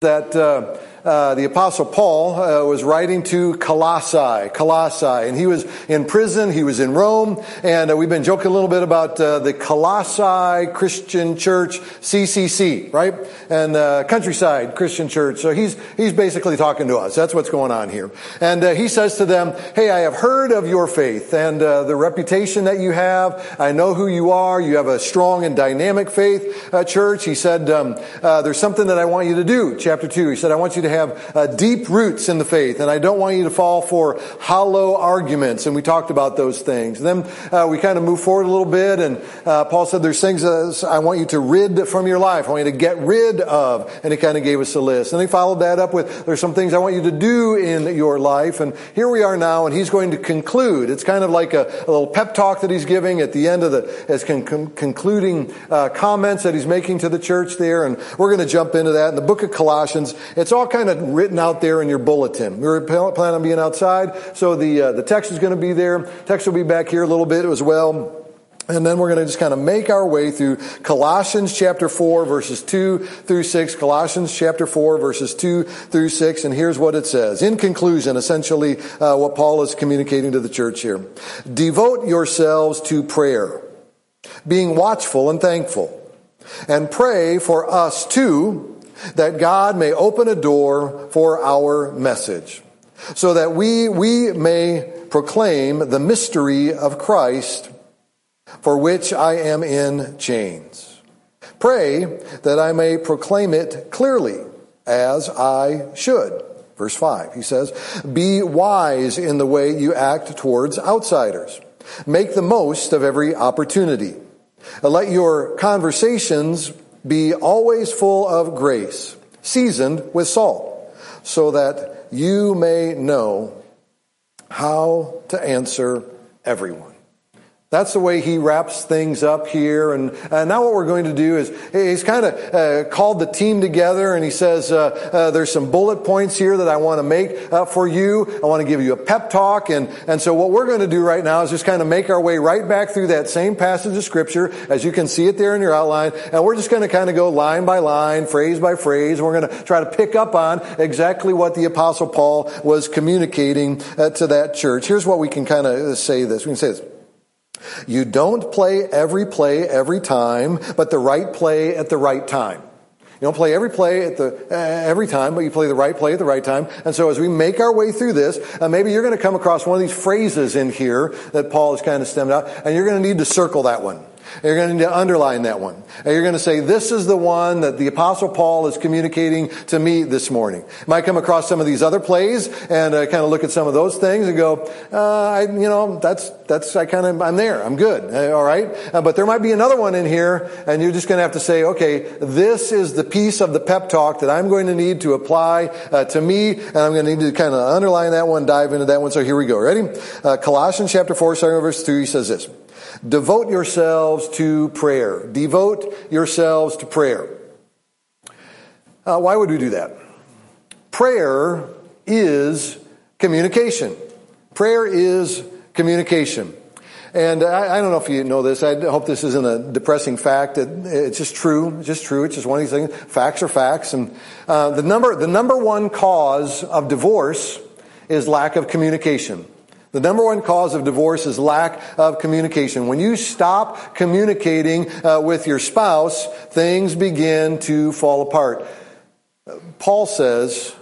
that uh, uh, the apostle Paul uh, was writing to Colossae, Colossae, and he was in prison. He was in Rome, and uh, we've been joking a little bit about uh, the Colossae Christian Church, CCC, right? And uh, Countryside Christian Church. So he's he's basically talking to us. That's what's going on here. And he says to them, "Hey, I have heard of your faith and the reputation that you have. I know who you are. You have a strong and dynamic faith, church." He said, um, "There's something that I want you to do." Chapter two. He said, "I want you to." Have uh, deep roots in the faith, and I don't want you to fall for hollow arguments. And we talked about those things. And then uh, we kind of moved forward a little bit, and uh, Paul said, "There's things I want you to rid from your life. I want you to get rid of." And he kind of gave us a list. And he followed that up with, "There's some things I want you to do in your life." And here we are now, and he's going to conclude. It's kind of like a, a little pep talk that he's giving at the end of the as con- concluding uh, comments that he's making to the church there. And we're going to jump into that in the book of Colossians. It's all kind kind of written out there in your bulletin. We are planning on being outside, so the uh, the text is going to be there. Text will be back here a little bit as well. And then we're going to just kind of make our way through Colossians chapter 4 verses 2 through 6. Colossians chapter 4 verses 2 through 6. And here's what it says. In conclusion, essentially, uh, what Paul is communicating to the church here. Devote yourselves to prayer, being watchful and thankful. And pray for us too, that God may open a door for our message, so that we, we may proclaim the mystery of Christ, for which I am in chains. Pray that I may proclaim it clearly, as I should. Verse 5, he says, Be wise in the way you act towards outsiders. Make the most of every opportunity. Let your conversations be always full of grace, seasoned with salt, so that you may know how to answer everyone. That's the way he wraps things up here. And uh, now what we're going to do is he's kind of uh, called the team together and he says, uh, uh there's some bullet points here that I want to make for you. I want to give you a pep talk. And, and so what we're going to do right now is just kind of make our way right back through that same passage of scripture as you can see it there in your outline. And we're just going to kind of go line by line, phrase by phrase. We're going to try to pick up on exactly what the apostle Paul was communicating uh, to that church. Here's what we can kind of say this. We can say this. You don't play every play every time, but the right play at the right time. You don't play every play at the uh, every time, but you play the right play at the right time. And so, as we make our way through this, uh, maybe you're going to come across one of these phrases in here that Paul has kind of stemmed out, and you're going to need to circle that one. You're going to need to underline that one. And you're going to say, this is the one that the apostle Paul is communicating to me this morning. Might come across some of these other plays and uh, kind of look at some of those things and go, uh, I, you know, that's, that's, I kind of, I'm there. I'm good. Uh, all right. Uh, but there might be another one in here and you're just going to have to say, okay, this is the piece of the pep talk that I'm going to need to apply uh, to me. And I'm going to need to kind of underline that one, dive into that one. So here we go. Ready? Uh, Colossians chapter 4, starting verse 3 he says this. Devote yourselves to prayer. Devote yourselves to prayer. Uh, why would we do that? Prayer is communication. Prayer is communication. And I, I, don't know if you know this. I hope this isn't a depressing fact. It, it's just true. It's just true. It's just one of these things. Facts are facts. And uh, the number, the number one cause of divorce is lack of communication. The number one cause of divorce is lack of communication. When you stop communicating uh, with your spouse, things begin to fall apart. Paul says,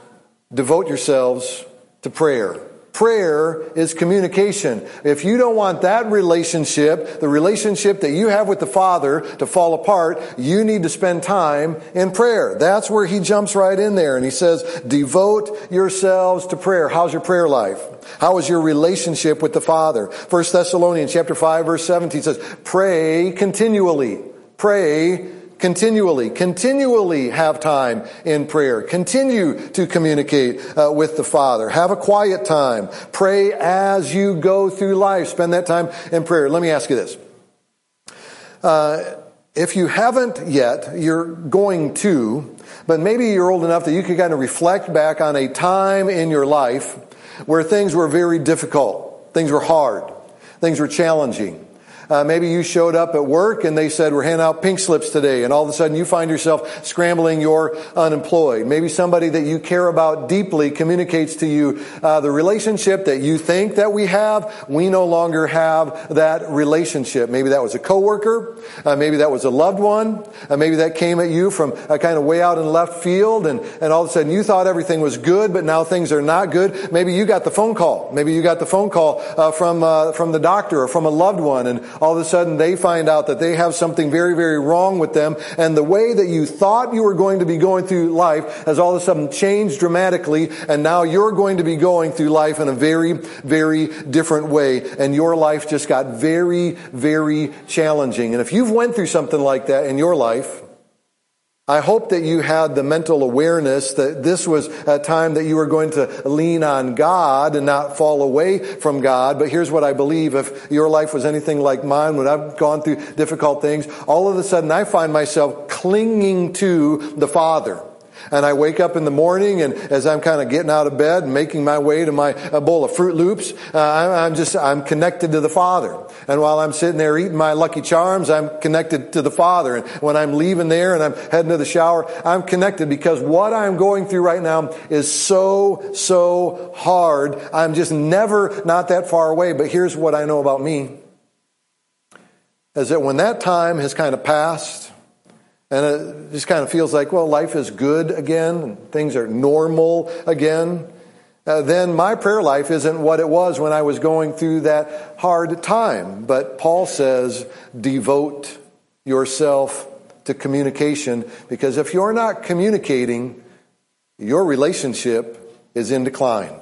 devote yourselves to prayer. Prayer is communication. If you don't want that relationship, the relationship that you have with the Father to fall apart, you need to spend time in prayer. That's where he jumps right in there and he says, devote yourselves to prayer. How's your prayer life? How is your relationship with the Father? First Thessalonians chapter 5 verse 17 says, pray continually. Pray continually, continually have time in prayer. Continue to communicate uh, with the Father. Have a quiet time. Pray as you go through life. Spend that time in prayer. Let me ask you this. Uh, if you haven't yet, you're going to, but maybe you're old enough that you can kind of reflect back on a time in your life where things were very difficult. Things were hard. Things were challenging. Uh, maybe you showed up at work and they said, we're handing out pink slips today. And all of a sudden you find yourself scrambling, you're unemployed. Maybe somebody that you care about deeply communicates to you, uh, the relationship that you think that we have, we no longer have that relationship. Maybe that was a coworker. Uh, maybe that was a loved one. Uh, maybe that came at you from a kind of way out in left field and, and all of a sudden you thought everything was good, but now things are not good. Maybe you got the phone call. Maybe you got the phone call uh, from, uh, from the doctor or from a loved one and all of a sudden they find out that they have something very, very wrong with them. And the way that you thought you were going to be going through life has all of a sudden changed dramatically. And now you're going to be going through life in a very, very different way. And your life just got very, very challenging. And if you've went through something like that in your life, I hope that you had the mental awareness that this was a time that you were going to lean on God and not fall away from God. But here's what I believe. If your life was anything like mine, when I've gone through difficult things, all of a sudden I find myself clinging to the Father. And I wake up in the morning and as I'm kind of getting out of bed and making my way to my bowl of Froot Loops, uh, I'm just, I'm connected to the Father. And while I'm sitting there eating my Lucky Charms, I'm connected to the Father. And when I'm leaving there and I'm heading to the shower, I'm connected because what I'm going through right now is so, so hard. I'm just never not that far away. But here's what I know about me. Is that when that time has kind of passed, and it just kind of feels like, well, life is good again, things are normal again. Uh, then my prayer life isn't what it was when I was going through that hard time. But Paul says, devote yourself to communication because if you're not communicating, your relationship is in decline.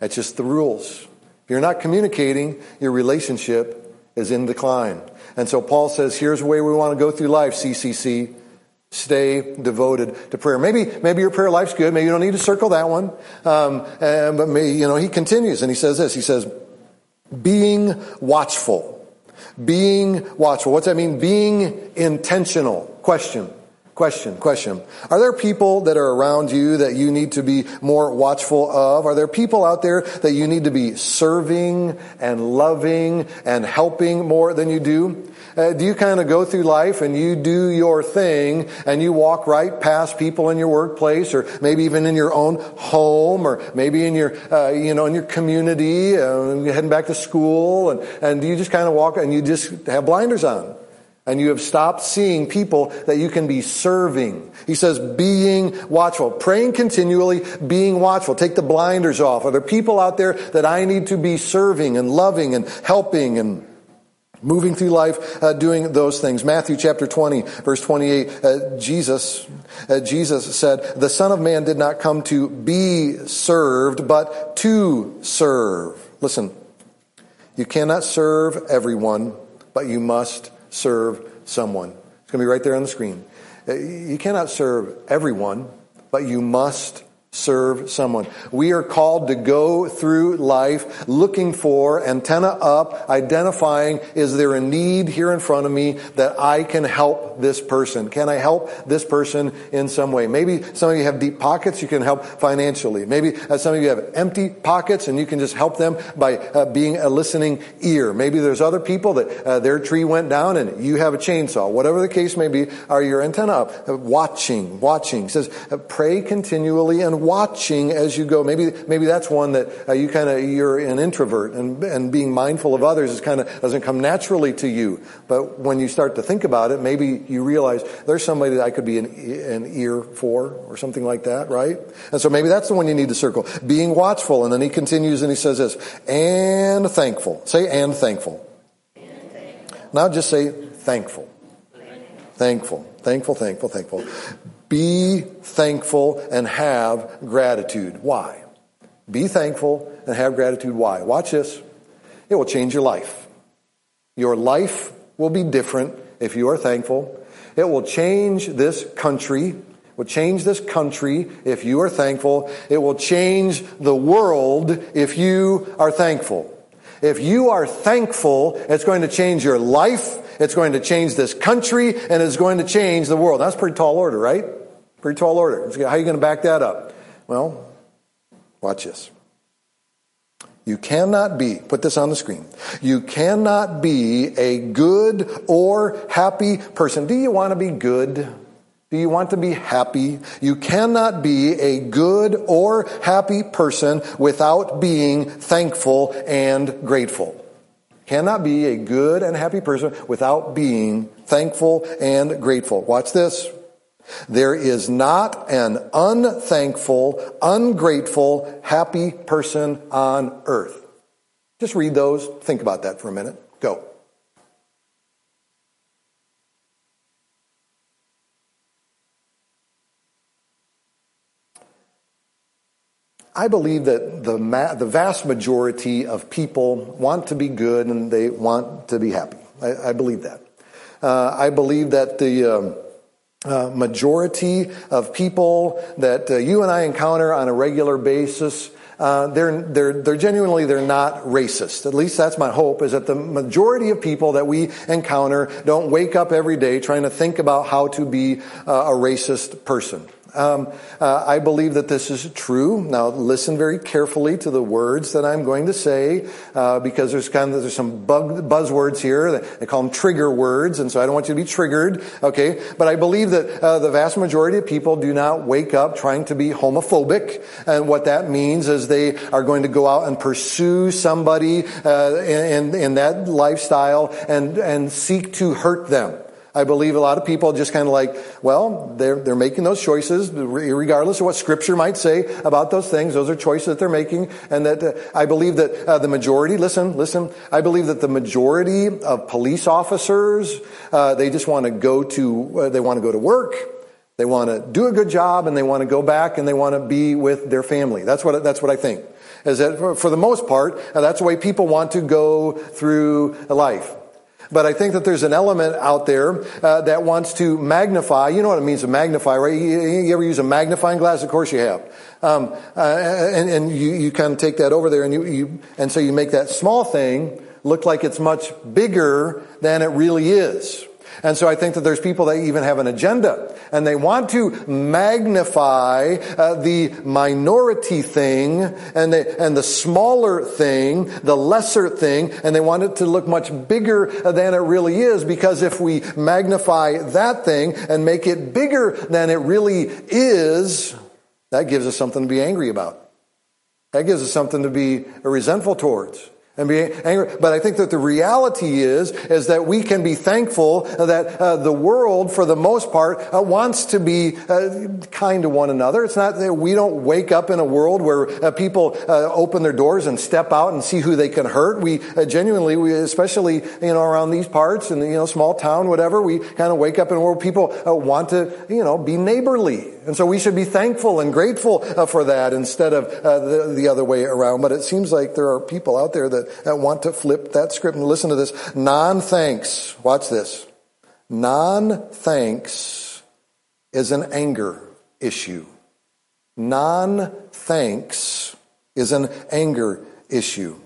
That's just the rules. If you're not communicating, your relationship is in decline. And so Paul says, here's the way we want to go through life, CCC. Stay devoted to prayer. Maybe, maybe your prayer life's good. Maybe you don't need to circle that one. Um, and, but may, you know, he continues and he says this. He says, being watchful. Being watchful. What's that mean? Being intentional. Question. Question, question. Are there people that are around you that you need to be more watchful of? Are there people out there that you need to be serving and loving and helping more than you do? Uh, do you kind of go through life and you do your thing and you walk right past people in your workplace or maybe even in your own home or maybe in your, uh, you know, in your community, uh, heading back to school and, and you just kind of walk and you just have blinders on? And you have stopped seeing people that you can be serving. He says, being watchful, praying continually, being watchful. Take the blinders off. Are there people out there that I need to be serving and loving and helping and moving through life uh, doing those things matthew chapter 20 verse 28 uh, jesus uh, jesus said the son of man did not come to be served but to serve listen you cannot serve everyone but you must serve someone. It's going to be right there on the screen. Uh, you cannot serve everyone but you must serve someone. We are called to go through life looking for, antenna up, identifying, is there a need here in front of me that I can help this person? Can I help this person in some way? Maybe some of you have deep pockets, you can help financially. Maybe uh, some of you have empty pockets and you can just help them by uh, being a listening ear. Maybe there's other people that uh, their tree went down and you have a chainsaw. Whatever the case may be, are your antenna up? Uh, watching, watching. It says, uh, pray continually and watching as you go. Maybe, maybe that's one that uh, you kind of, you're an introvert and, and being mindful of others is kind of, doesn't come naturally to you. But when you start to think about it, maybe you realize there's somebody that I could be an, an ear for or something like that, right? And so maybe that's the one you need to circle. Being watchful. And then he continues and he says this, and thankful. Say and thankful. And thankful. Now just say thankful. Thankful. Thankful, thankful, thankful. Be thankful and have gratitude. Why? Be thankful and have gratitude. Why? Watch this. It will change your life. Your life will be different if you are thankful. It will change this country. Will change this country if you are thankful. It will change the world if you are thankful. If you are thankful, it's going to change your life it's going to change this country and it's going to change the world. That's pretty tall order, right? Pretty tall order. How are you going to back that up? Well, watch this. You cannot be, put this on the screen. You cannot be a good or happy person. Do you want to be good? Do you want to be happy? You cannot be a good or happy person without being thankful and grateful. Cannot be a good and happy person without being thankful and grateful. Watch this. There is not an unthankful, ungrateful, happy person on earth. Just read those. Think about that for a minute. Go. I believe that the, ma- the vast majority of people want to be good and they want to be happy. I, I believe that. Uh, I believe that the um, uh, majority of people that uh, you and I encounter on a regular basis, uh, they're, they're, they're genuinely, they're not racist. At least that's my hope, is that the majority of people that we encounter don't wake up every day trying to think about how to be uh, a racist person. Um, uh, I believe that this is true. Now, listen very carefully to the words that I'm going to say, uh, because there's kind of there's some bug, buzzwords here. They call them trigger words, and so I don't want you to be triggered. Okay, but I believe that uh, the vast majority of people do not wake up trying to be homophobic, and what that means is they are going to go out and pursue somebody uh, in, in that lifestyle and and seek to hurt them. I believe a lot of people just kind of like, well, they're, they're making those choices, regardless of what scripture might say about those things. Those are choices that they're making. And that uh, I believe that uh, the majority, listen, listen, I believe that the majority of police officers, uh, they just want to go to, uh, they want to go to work. They want to do a good job and they want to go back and they want to be with their family. That's what, that's what I think. Is that for, for the most part, uh, that's the way people want to go through life. But I think that there's an element out there uh, that wants to magnify. You know what it means to magnify, right? You, you ever use a magnifying glass? Of course you have. Um, uh, and, and you, you kind of take that over there, and you, you and so you make that small thing look like it's much bigger than it really is. And so I think that there's people that even have an agenda and they want to magnify uh, the minority thing and the, and the smaller thing, the lesser thing, and they want it to look much bigger than it really is because if we magnify that thing and make it bigger than it really is, that gives us something to be angry about. That gives us something to be resentful towards and be angry. But I think that the reality is, is that we can be thankful that uh, the world, for the most part, uh, wants to be uh, kind to one another. It's not that we don't wake up in a world where uh, people uh, open their doors and step out and see who they can hurt. We uh, genuinely, we, especially you know around these parts and you know small town, whatever, we kind of wake up in a world people want to you know be neighborly, and so we should be thankful and grateful uh, for that instead of uh, the, the other way around. But it seems like there are people out there that that, want to flip that script and listen to this. Non thanks, watch this. Non thanks is an anger issue. Non thanks is an anger issue.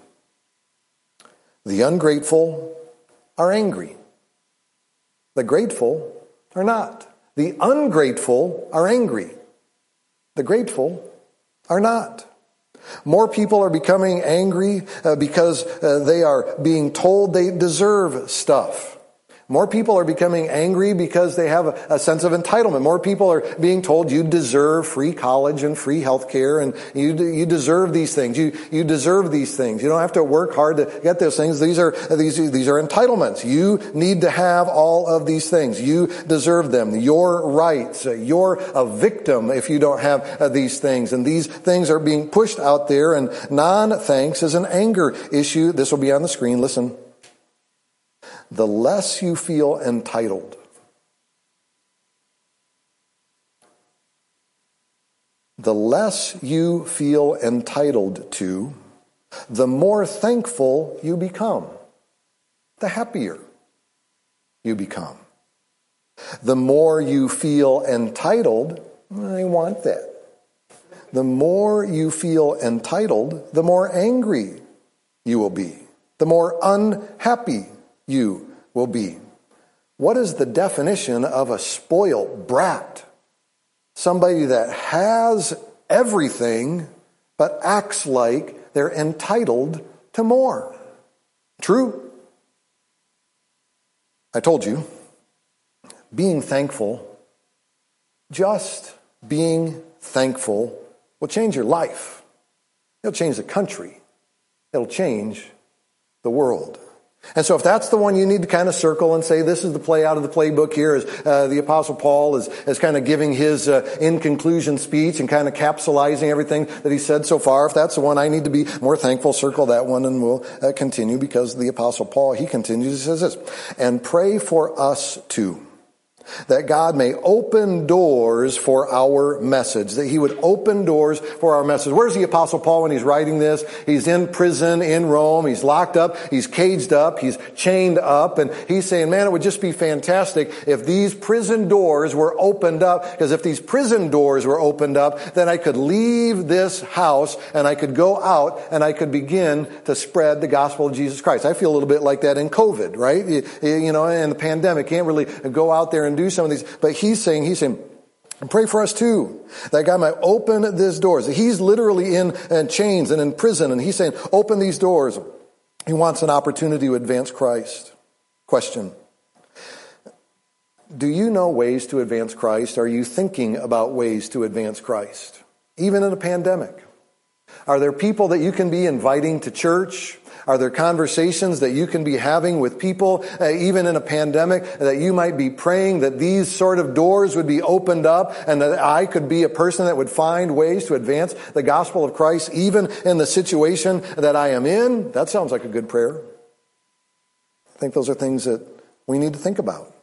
The ungrateful are angry. The grateful are not. The ungrateful are angry. The grateful are not. More people are becoming angry uh, because uh, they are being told they deserve stuff. More people are becoming angry because they have a, a, sense of entitlement. More people are being told you deserve free college and free health care and you, you deserve these things. You, you deserve these things. You don't have to work hard to get those things. These are, these, these are entitlements. You need to have all of these things. You deserve them. Your rights. You're a victim if you don't have uh, these things. And these things are being pushed out there and non-thanks is an anger issue. This will be on the screen. Listen the less you feel entitled. The less you feel entitled to, the more thankful you become, the happier you become. The more you feel entitled, I want that. The more you feel entitled, the more angry you will be, the more unhappy you will be. What is the definition of a spoiled brat? Somebody that has everything but acts like they're entitled to more. True. I told you, being thankful, just being thankful will change your life. It'll change the country. It'll change the world. And so if that's the one you need to kind of circle and say, this is the play out of the playbook here, as uh, the apostle Paul is, is kind of giving his uh, in conclusion speech and kind of capsulizing everything that he said so far. If that's the one I need to be more thankful, circle that one and we'll uh, continue because the apostle Paul, he continues, he says this, and pray for us too that God may open doors for our message, that He would open doors for our message. Where's the Apostle Paul when he's writing this? He's in prison in Rome. He's locked up. He's caged up. He's chained up. And he's saying, man, it would just be fantastic if these prison doors were opened up. Because if these prison doors were opened up, then I could leave this house and I could go out and I could begin to spread the gospel of Jesus Christ. I feel a little bit like that in COVID, right? You, know, in the pandemic, can't really go out there and do some of these. But he's saying, he's saying, Pray for us too, that God might open these doors. He's literally in, in chains and in prison, and he's saying, open these doors. He wants an opportunity to advance Christ. Question. Do you know ways to advance Christ? Are you thinking about ways to advance Christ? Even in a pandemic. Are there people that you can be inviting to church? Are there conversations that you can be having with people, uh, even in a pandemic, that you might be praying that these sort of doors would be opened up and that I could be a person that would find ways to advance the gospel of Christ, even in the situation that I am in? That sounds like a good prayer. I think those are things that we need to think about.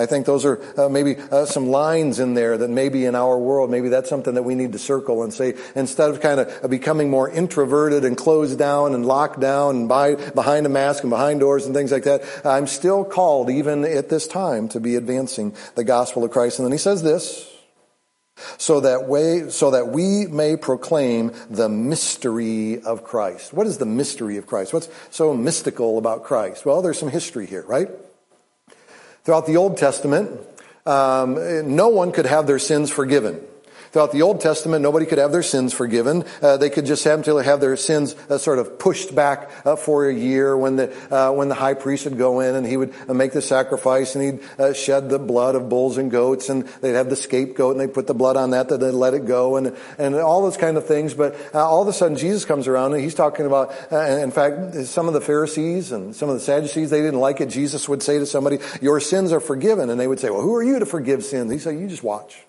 I think those are uh, maybe uh, some lines in there that maybe in our world, maybe that's something that we need to circle and say, instead of kind of becoming more introverted and closed down and locked down and by, behind a mask and behind doors and things like that, I'm still called even at this time to be advancing the gospel of Christ. And then he says this, so that way, so that we may proclaim the mystery of Christ. What is the mystery of Christ? What's so mystical about Christ? Well, there's some history here, right? Throughout the Old Testament, um, no one could have their sins forgiven. Throughout the Old Testament, nobody could have their sins forgiven. Uh, they could just have have their sins uh, sort of pushed back uh, for a year when the uh, when the high priest would go in and he would uh, make the sacrifice and he'd uh, shed the blood of bulls and goats and they'd have the scapegoat and they put the blood on that, that they'd let it go and and all those kind of things. But all of a sudden, Jesus comes around and he's talking about. in fact, some of the Pharisees and some of the Sadducees they didn't like it. Jesus would say to somebody, "Your sins are forgiven," and they would say, "Well, who are you to forgive sins?" He said, "You just watch."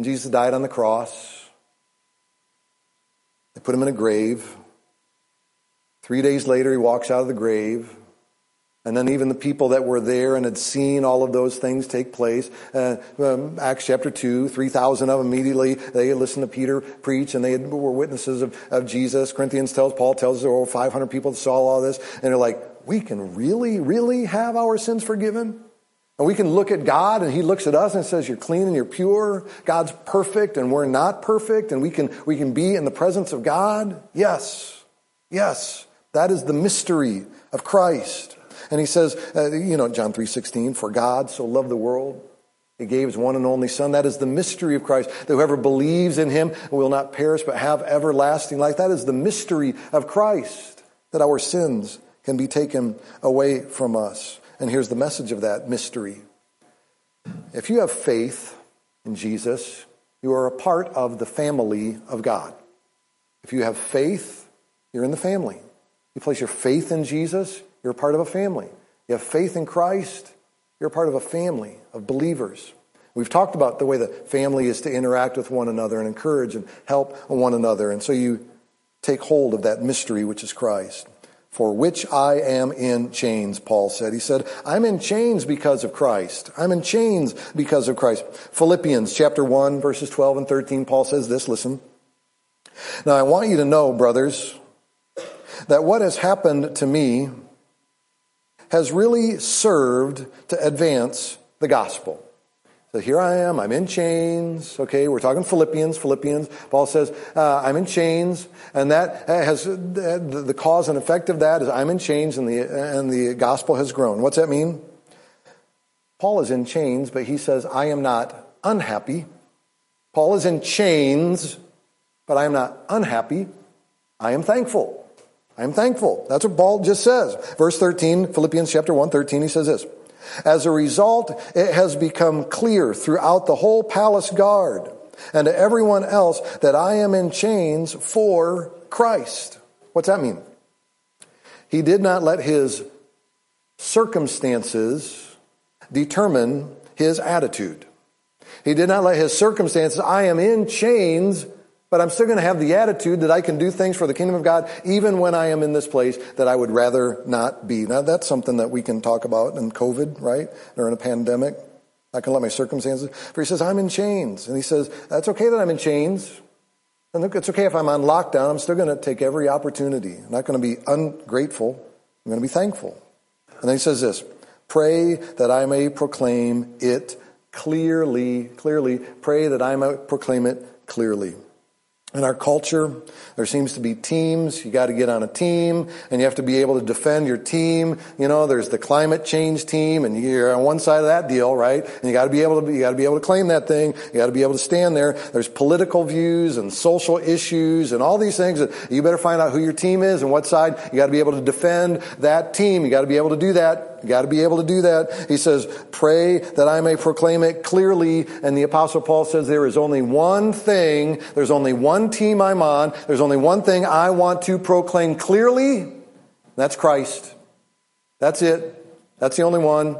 And Jesus died on the cross. They put him in a grave. Three days later, he walks out of the grave. And then even the people that were there and had seen all of those things take place, uh, um, Acts chapter 2, 3,000 of them immediately, they listened to Peter preach and they had, were witnesses of, of Jesus. Corinthians tells, Paul tells there were 500 people that saw all this and they're like, we can really, really have our sins forgiven? And we can look at God and He looks at us and says, you're clean and you're pure. God's perfect and we're not perfect and we can, we can be in the presence of God. Yes. Yes. That is the mystery of Christ. And he says, uh, you know, John 3.16, for God so loved the world. He gave his one and only son. That is the mystery of Christ. That whoever believes in him will not perish but have everlasting life. That is the mystery of Christ. That our sins can be taken away from us. And here's the message of that mystery. If you have faith in Jesus, you are a part of the family of God. If you have faith, you're in the family. You place your faith in Jesus, you're a part of a family. You have faith in Christ, you're a part of a family of believers. We've talked about the way the family is to interact with one another and encourage and help one another. And so you take hold of that mystery, which is Christ for which I am in chains, Paul said. He said, I'm in chains because of Christ. I'm in chains because of Christ. Philippians chapter 1, verses 12 and 13, Paul says this, listen. Now I want you to know, brothers, that what has happened to me has really served to advance the gospel. So here I am, I'm in chains. Okay, we're talking Philippians. Philippians, Paul says, uh, I'm in chains. And that has, the cause and effect of that is I'm in chains and the, and the gospel has grown. What's that mean? Paul is in chains, but he says, I am not unhappy. Paul is in chains, but I am not unhappy. I am thankful. I am thankful. That's what Paul just says. Verse 13, Philippians chapter 1, 13, he says this. As a result, it has become clear throughout the whole palace guard and to everyone else that I am in chains for Christ. What's that mean? He did not let his circumstances determine his attitude. He did not let his circumstances, I am in chains, but I'm still going to have the attitude that I can do things for the kingdom of God even when I am in this place that I would rather not be. Now that's something that we can talk about in COVID, right? Or in a pandemic. I can let my circumstances. But he says, I'm in chains. And he says, that's okay that I'm in chains. And look, it's okay if I'm on lockdown. I'm still going to take every opportunity. I'm not going to be ungrateful. I'm going to be thankful. And then he says this, pray that I may proclaim it clearly, clearly. Pray that I might proclaim it clearly. In our culture, there seems to be teams. You got to get on a team and you have to be able to defend your team. You know, there's the climate change team and you're on one side of that deal, right? And you got to be able to, you got to be able to claim that thing. You got to be able to stand there. There's political views and social issues and all these things that you better find out who your team is and what side. You got to be able to defend that team. You got to be able to do that you got to be able to do that. He says, pray that I may proclaim it clearly. And the apostle Paul says there is only one thing, there's only one team I'm on, there's only one thing I want to proclaim clearly. That's Christ. That's it. That's the only one.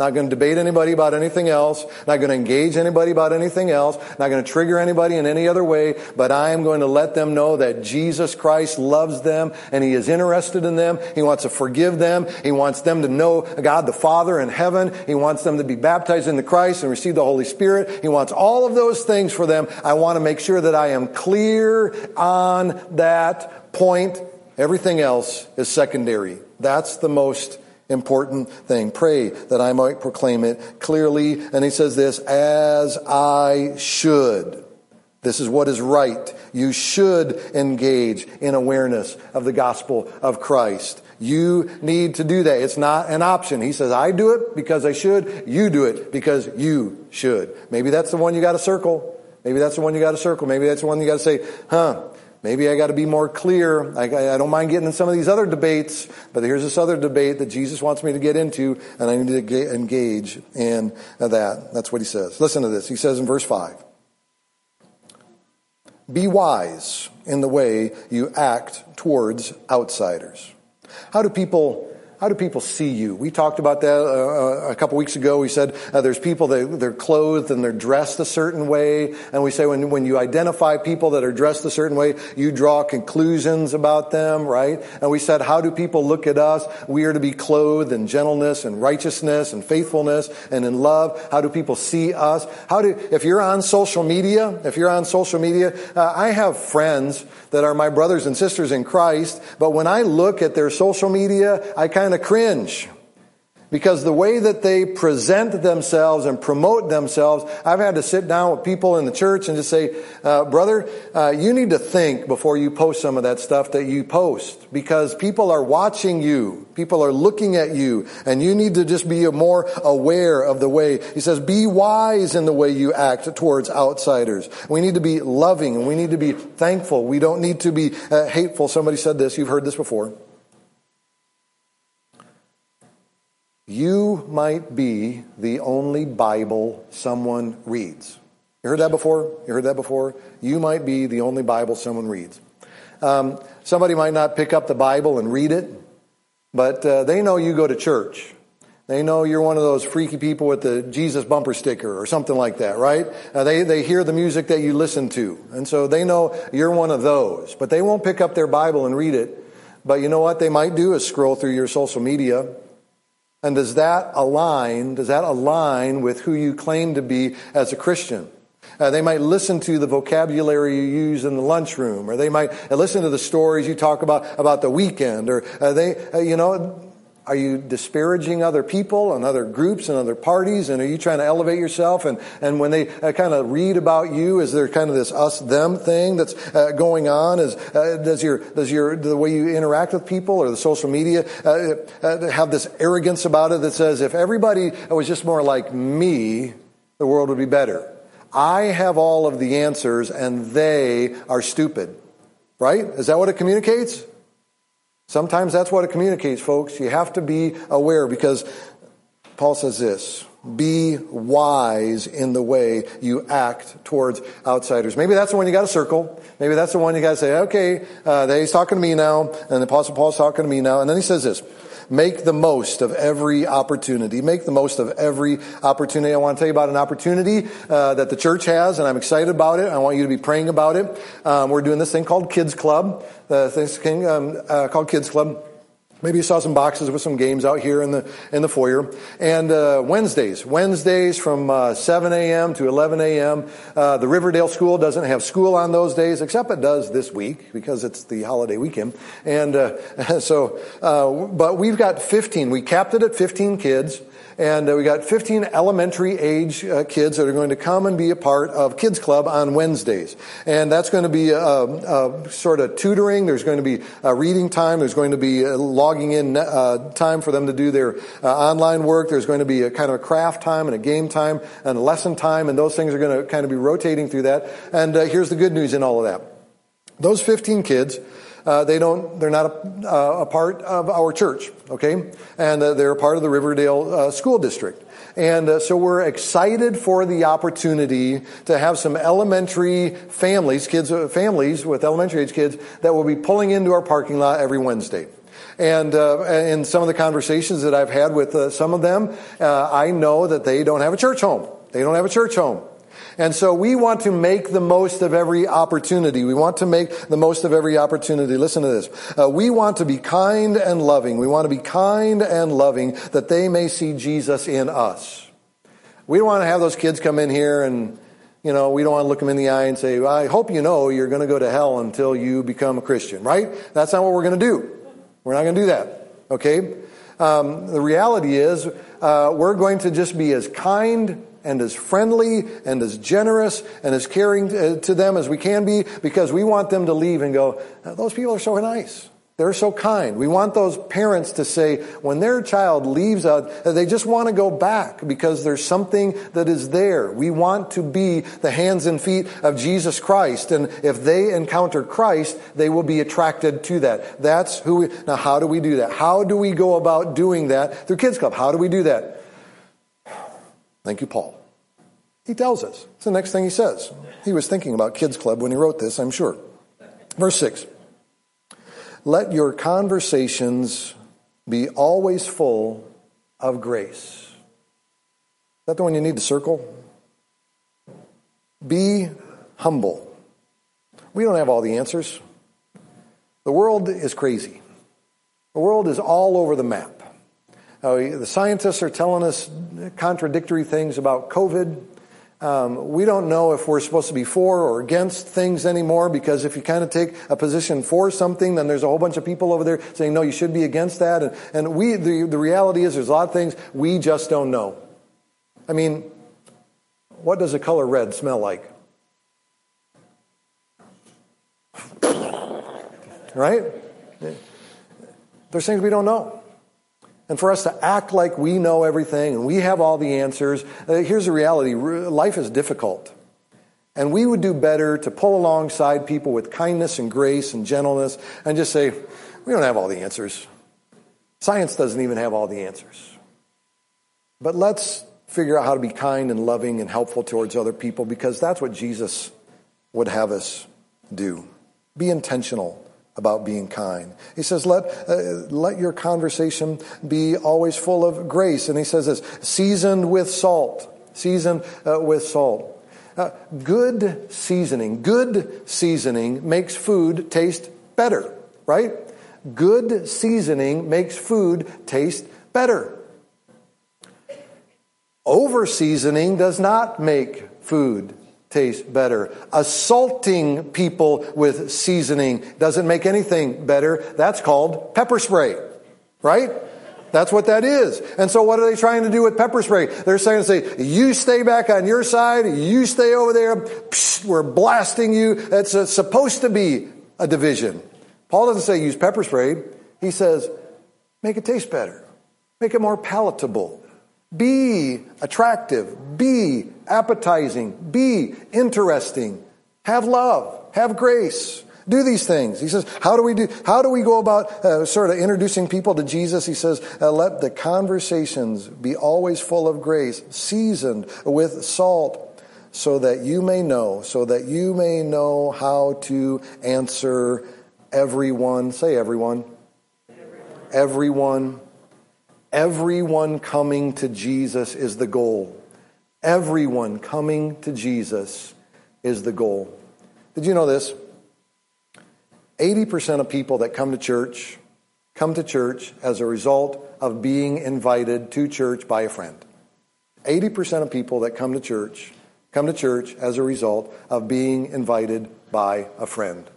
Not going to debate anybody about anything else. Not going to engage anybody about anything else. Not going to trigger anybody in any other way. But I am going to let them know that Jesus Christ loves them and He is interested in them. He wants to forgive them. He wants them to know God the Father in heaven. He wants them to be baptized into Christ and receive the Holy Spirit. He wants all of those things for them. I want to make sure that I am clear on that point. Everything else is secondary. That's the most important thing. Pray that I might proclaim it clearly. And he says this, as I should. This is what is right. You should engage in awareness of the gospel of Christ. You need to do that. It's not an option. He says, I do it because I should. You do it because you should. Maybe that's the one you got to circle. Maybe that's the one you got to circle. Maybe that's the one you got to say, huh, Maybe I got to be more clear. I, I, don't mind getting in some of these other debates, but here's this other debate that Jesus wants me to get into, and I need to get, engage in that. That's what he says. Listen to this. He says in verse 5 Be wise in the way you act towards outsiders. How do people how do people see you? We talked about that uh, uh, a couple weeks ago. We said uh, there's people that they're clothed and they're dressed a certain way, and we say when when you identify people that are dressed a certain way, you draw conclusions about them, right? And we said how do people look at us? We are to be clothed in gentleness and righteousness and faithfulness and in love. How do people see us? How do if you're on social media? If you're on social media, uh, I have friends that are my brothers and sisters in Christ, but when I look at their social media, I kind kind of cringe because the way that they present themselves and promote themselves, I've had to sit down with people in the church and just say, uh, brother, uh, you need to think before you post some of that stuff that you post because people are watching you. People are looking at you and you need to just be more aware of the way. He says, be wise in the way you act towards outsiders. We need to be loving and we need to be thankful. We don't need to be uh, hateful. Somebody said this. You've heard this before. You might be the only Bible someone reads. You heard that before? You heard that before? You might be the only Bible someone reads. Um, somebody might not pick up the Bible and read it, but uh, they know you go to church. They know you're one of those freaky people with the Jesus bumper sticker or something like that, right? Uh, they, they hear the music that you listen to. And so they know you're one of those. But they won't pick up their Bible and read it. But you know what they might do is scroll through your social media and does that align, does that align with who you claim to be as a Christian? Uh, they might listen to the vocabulary you use in the lunchroom, or they might listen to the stories you talk about about the weekend, or uh, they, uh, you know, are you disparaging other people and other groups and other parties? And are you trying to elevate yourself? And, and when they uh, kind of read about you, is there kind of this us them thing that's uh, going on? Is, uh, does your, does your, the way you interact with people or the social media uh, uh, have this arrogance about it that says if everybody was just more like me, the world would be better? I have all of the answers and they are stupid. Right? Is that what it communicates? Sometimes that's what it communicates, folks. You have to be aware because Paul says this be wise in the way you act towards outsiders. Maybe that's the one you got to circle. Maybe that's the one you got to say, okay, uh, he's talking to me now, and the Apostle Paul's talking to me now. And then he says this Make the most of every opportunity. Make the most of every opportunity. I want to tell you about an opportunity uh, that the church has, and I'm excited about it. I want you to be praying about it. Um, we're doing this thing called Kids Club. The thing um, uh, called Kids Club. Maybe you saw some boxes with some games out here in the in the foyer. And uh, Wednesdays, Wednesdays from uh, 7 a.m. to 11 a.m. Uh, the Riverdale School doesn't have school on those days, except it does this week because it's the holiday weekend. And uh, so, uh, but we've got 15. We capped it at 15 kids. And uh, we got 15 elementary age uh, kids that are going to come and be a part of Kids Club on Wednesdays. And that's going to be a, a sort of tutoring. There's going to be a reading time. There's going to be logging in uh, time for them to do their uh, online work. There's going to be a kind of a craft time and a game time and a lesson time. And those things are going to kind of be rotating through that. And uh, here's the good news in all of that. Those 15 kids uh, they don't, they're not a, uh, a, part of our church, okay? And uh, they're a part of the Riverdale uh, School District. And uh, so we're excited for the opportunity to have some elementary families, kids, uh, families with elementary age kids that will be pulling into our parking lot every Wednesday. And uh, in some of the conversations that I've had with some of them, I know that they don't have a church home. They don't have a church home. And so we want to make the most of every opportunity. We want to make the most of every opportunity. Listen to this. Uh, we want to be kind and loving. We want to be kind and loving that they may see Jesus in us. We don't want to have those kids come in here and, you know, we don't want to look them in the eye and say, well, I hope you know you're going to go to hell until you become a Christian, right? That's not what we're going to do. We're not going to do that. Okay? Um, the reality is, uh, we're going to just be as kind and as friendly and as generous and as caring uh, to them as we can be because we want them to leave and go, those people are so nice. They're so kind. We want those parents to say, when their child leaves us, uh, they just want to go back because there's something that is there. We want to be the hands and feet of Jesus Christ. And if they encounter Christ, they will be attracted to that. That's who we, now how do we do that? How do we go about doing that through Kids Club? How do we do that? Thank you, Paul. He tells us. It's the next thing he says. He was thinking about Kids Club when he wrote this, I'm sure. Verse 6 Let your conversations be always full of grace. Is that the one you need to circle? Be humble. We don't have all the answers. The world is crazy. The world is all over the map. Uh, the scientists are telling us contradictory things about COVID. Um, we don't know if we're supposed to be for or against things anymore because if you kind of take a position for something, then there's a whole bunch of people over there saying, no, you should be against that. And, and we, the, the reality is there's a lot of things we just don't know. I mean, what does the color red smell like? Right? There's things we don't know. And for us to act like we know everything and we have all the answers, uh, here's the reality life is difficult. And we would do better to pull alongside people with kindness and grace and gentleness and just say, we don't have all the answers. Science doesn't even have all the answers. But let's figure out how to be kind and loving and helpful towards other people because that's what Jesus would have us do. Be intentional about being kind. He says, let, uh, let your conversation be always full of grace. And he says this, seasoned with salt. Seasoned uh, with salt. Uh, good seasoning, good seasoning makes food taste better, right? Good seasoning makes food taste better. Over seasoning does not make food taste better. Assaulting people with seasoning doesn't make anything better. That's called pepper spray, right? That's what that is. And so what are they trying to do with pepper spray? They're saying say, you stay back on your side, you stay over there, Psh, we're blasting you. It's a, uh, supposed to be a division. Paul doesn't say use pepper spray. He says, make it taste better. Make it more palatable. Be attractive. Be appetizing. Be interesting. Have love. Have grace. Do these things. He says, how do we do, how do we go about uh, sort of introducing people to Jesus? He says, uh, let the conversations be always full of grace, seasoned with salt, so that you may know, so that you may know how to answer everyone. Say everyone. Everyone. everyone. Everyone coming to Jesus is the goal. Everyone coming to Jesus is the goal. Did you know this? 80% of people that come to church come to church as a result of being invited to church by a friend. 80% of people that come to church come to church as a result of being invited by a friend.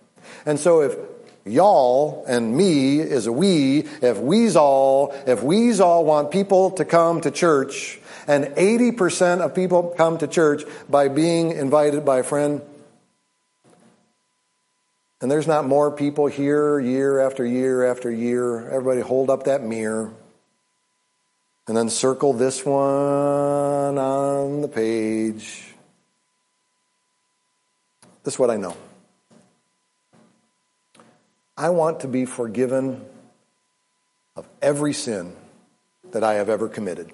And so if y'all and me is a we, if we's all, if we's all want people to come to church, and 80% of people come to church by being invited by a friend, and there's not more people here year after year after year. Everybody hold up that mirror. And then circle this one on the page. This is what I know. I want to be forgiven of every sin that I have ever committed.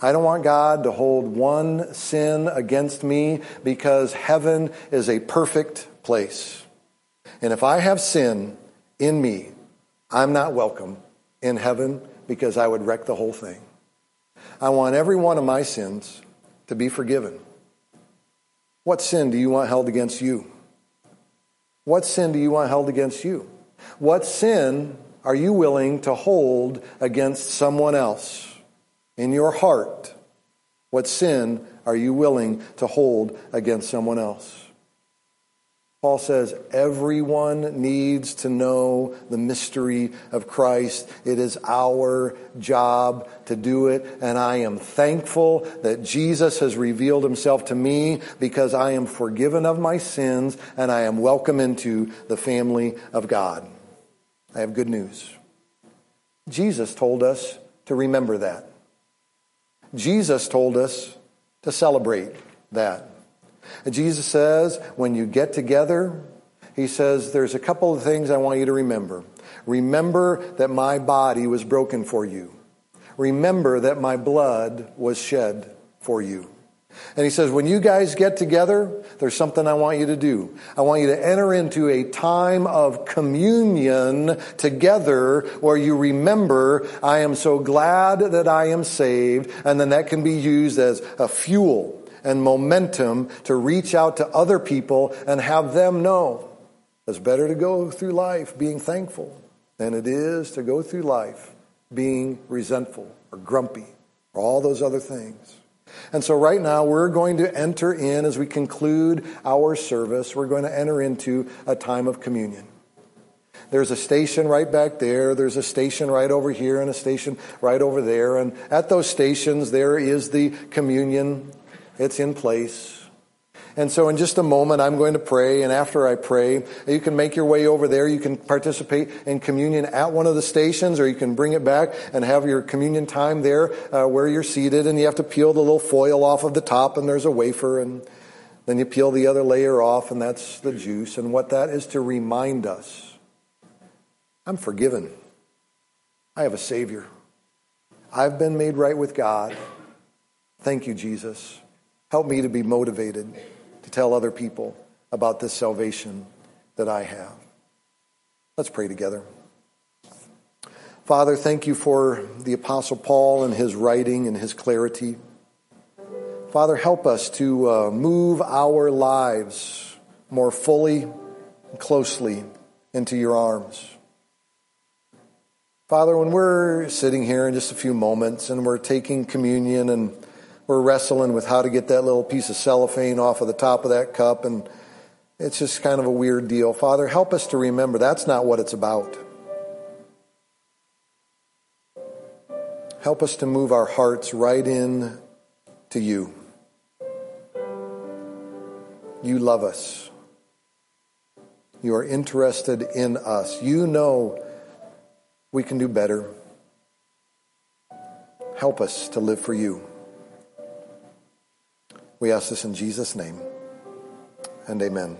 I don't want God to hold one sin against me because heaven is a perfect place. And if I have sin in me, I'm not welcome in heaven because I would wreck the whole thing. I want every one of my sins to be forgiven. What sin do you want held against you? What sin do you want held against you? What sin are you willing to hold against someone else? In your heart, what sin are you willing to hold against someone else? Paul says everyone needs to know the mystery of Christ. It is our job to do it. And I am thankful that Jesus has revealed himself to me because I am forgiven of my sins and I am welcome into the family of God. I have good news. Jesus told us to remember that. Jesus told us to celebrate that. Jesus says, when you get together, he says, there's a couple of things I want you to remember. Remember that my body was broken for you. Remember that my blood was shed for you. And he says, when you guys get together, there's something I want you to do. I want you to enter into a time of communion together where you remember, I am so glad that I am saved. And then that can be used as a fuel and momentum to reach out to other people and have them know it's better to go through life being thankful than it is to go through life being resentful or grumpy or all those other things. And so right now we're going to enter in as we conclude our service, we're going to enter into a time of communion. There's a station right back there. There's a station right over here and a station right over there. And at those stations, there is the communion it's in place. And so in just a moment, I'm going to pray. And after I pray, you can make your way over there. You can participate in communion at one of the stations, or you can bring it back and have your communion time there uh, where you're seated. And you have to peel the little foil off of the top, and there's a wafer. And then you peel the other layer off, and that's the juice. And what that is to remind us I'm forgiven. I have a Savior. I've been made right with God. Thank you, Jesus. Help me to be motivated to tell other people about this salvation that I have. Let's pray together. Father, thank you for the Apostle Paul and his writing and his clarity. Father, help us to uh, move our lives more fully and closely into your arms. Father, when we're sitting here in just a few moments and we're taking communion and we're wrestling with how to get that little piece of cellophane off of the top of that cup, and it's just kind of a weird deal. Father, help us to remember that's not what it's about. Help us to move our hearts right in to you. You love us. You are interested in us. You know we can do better. Help us to live for you. We ask this in Jesus' name and amen.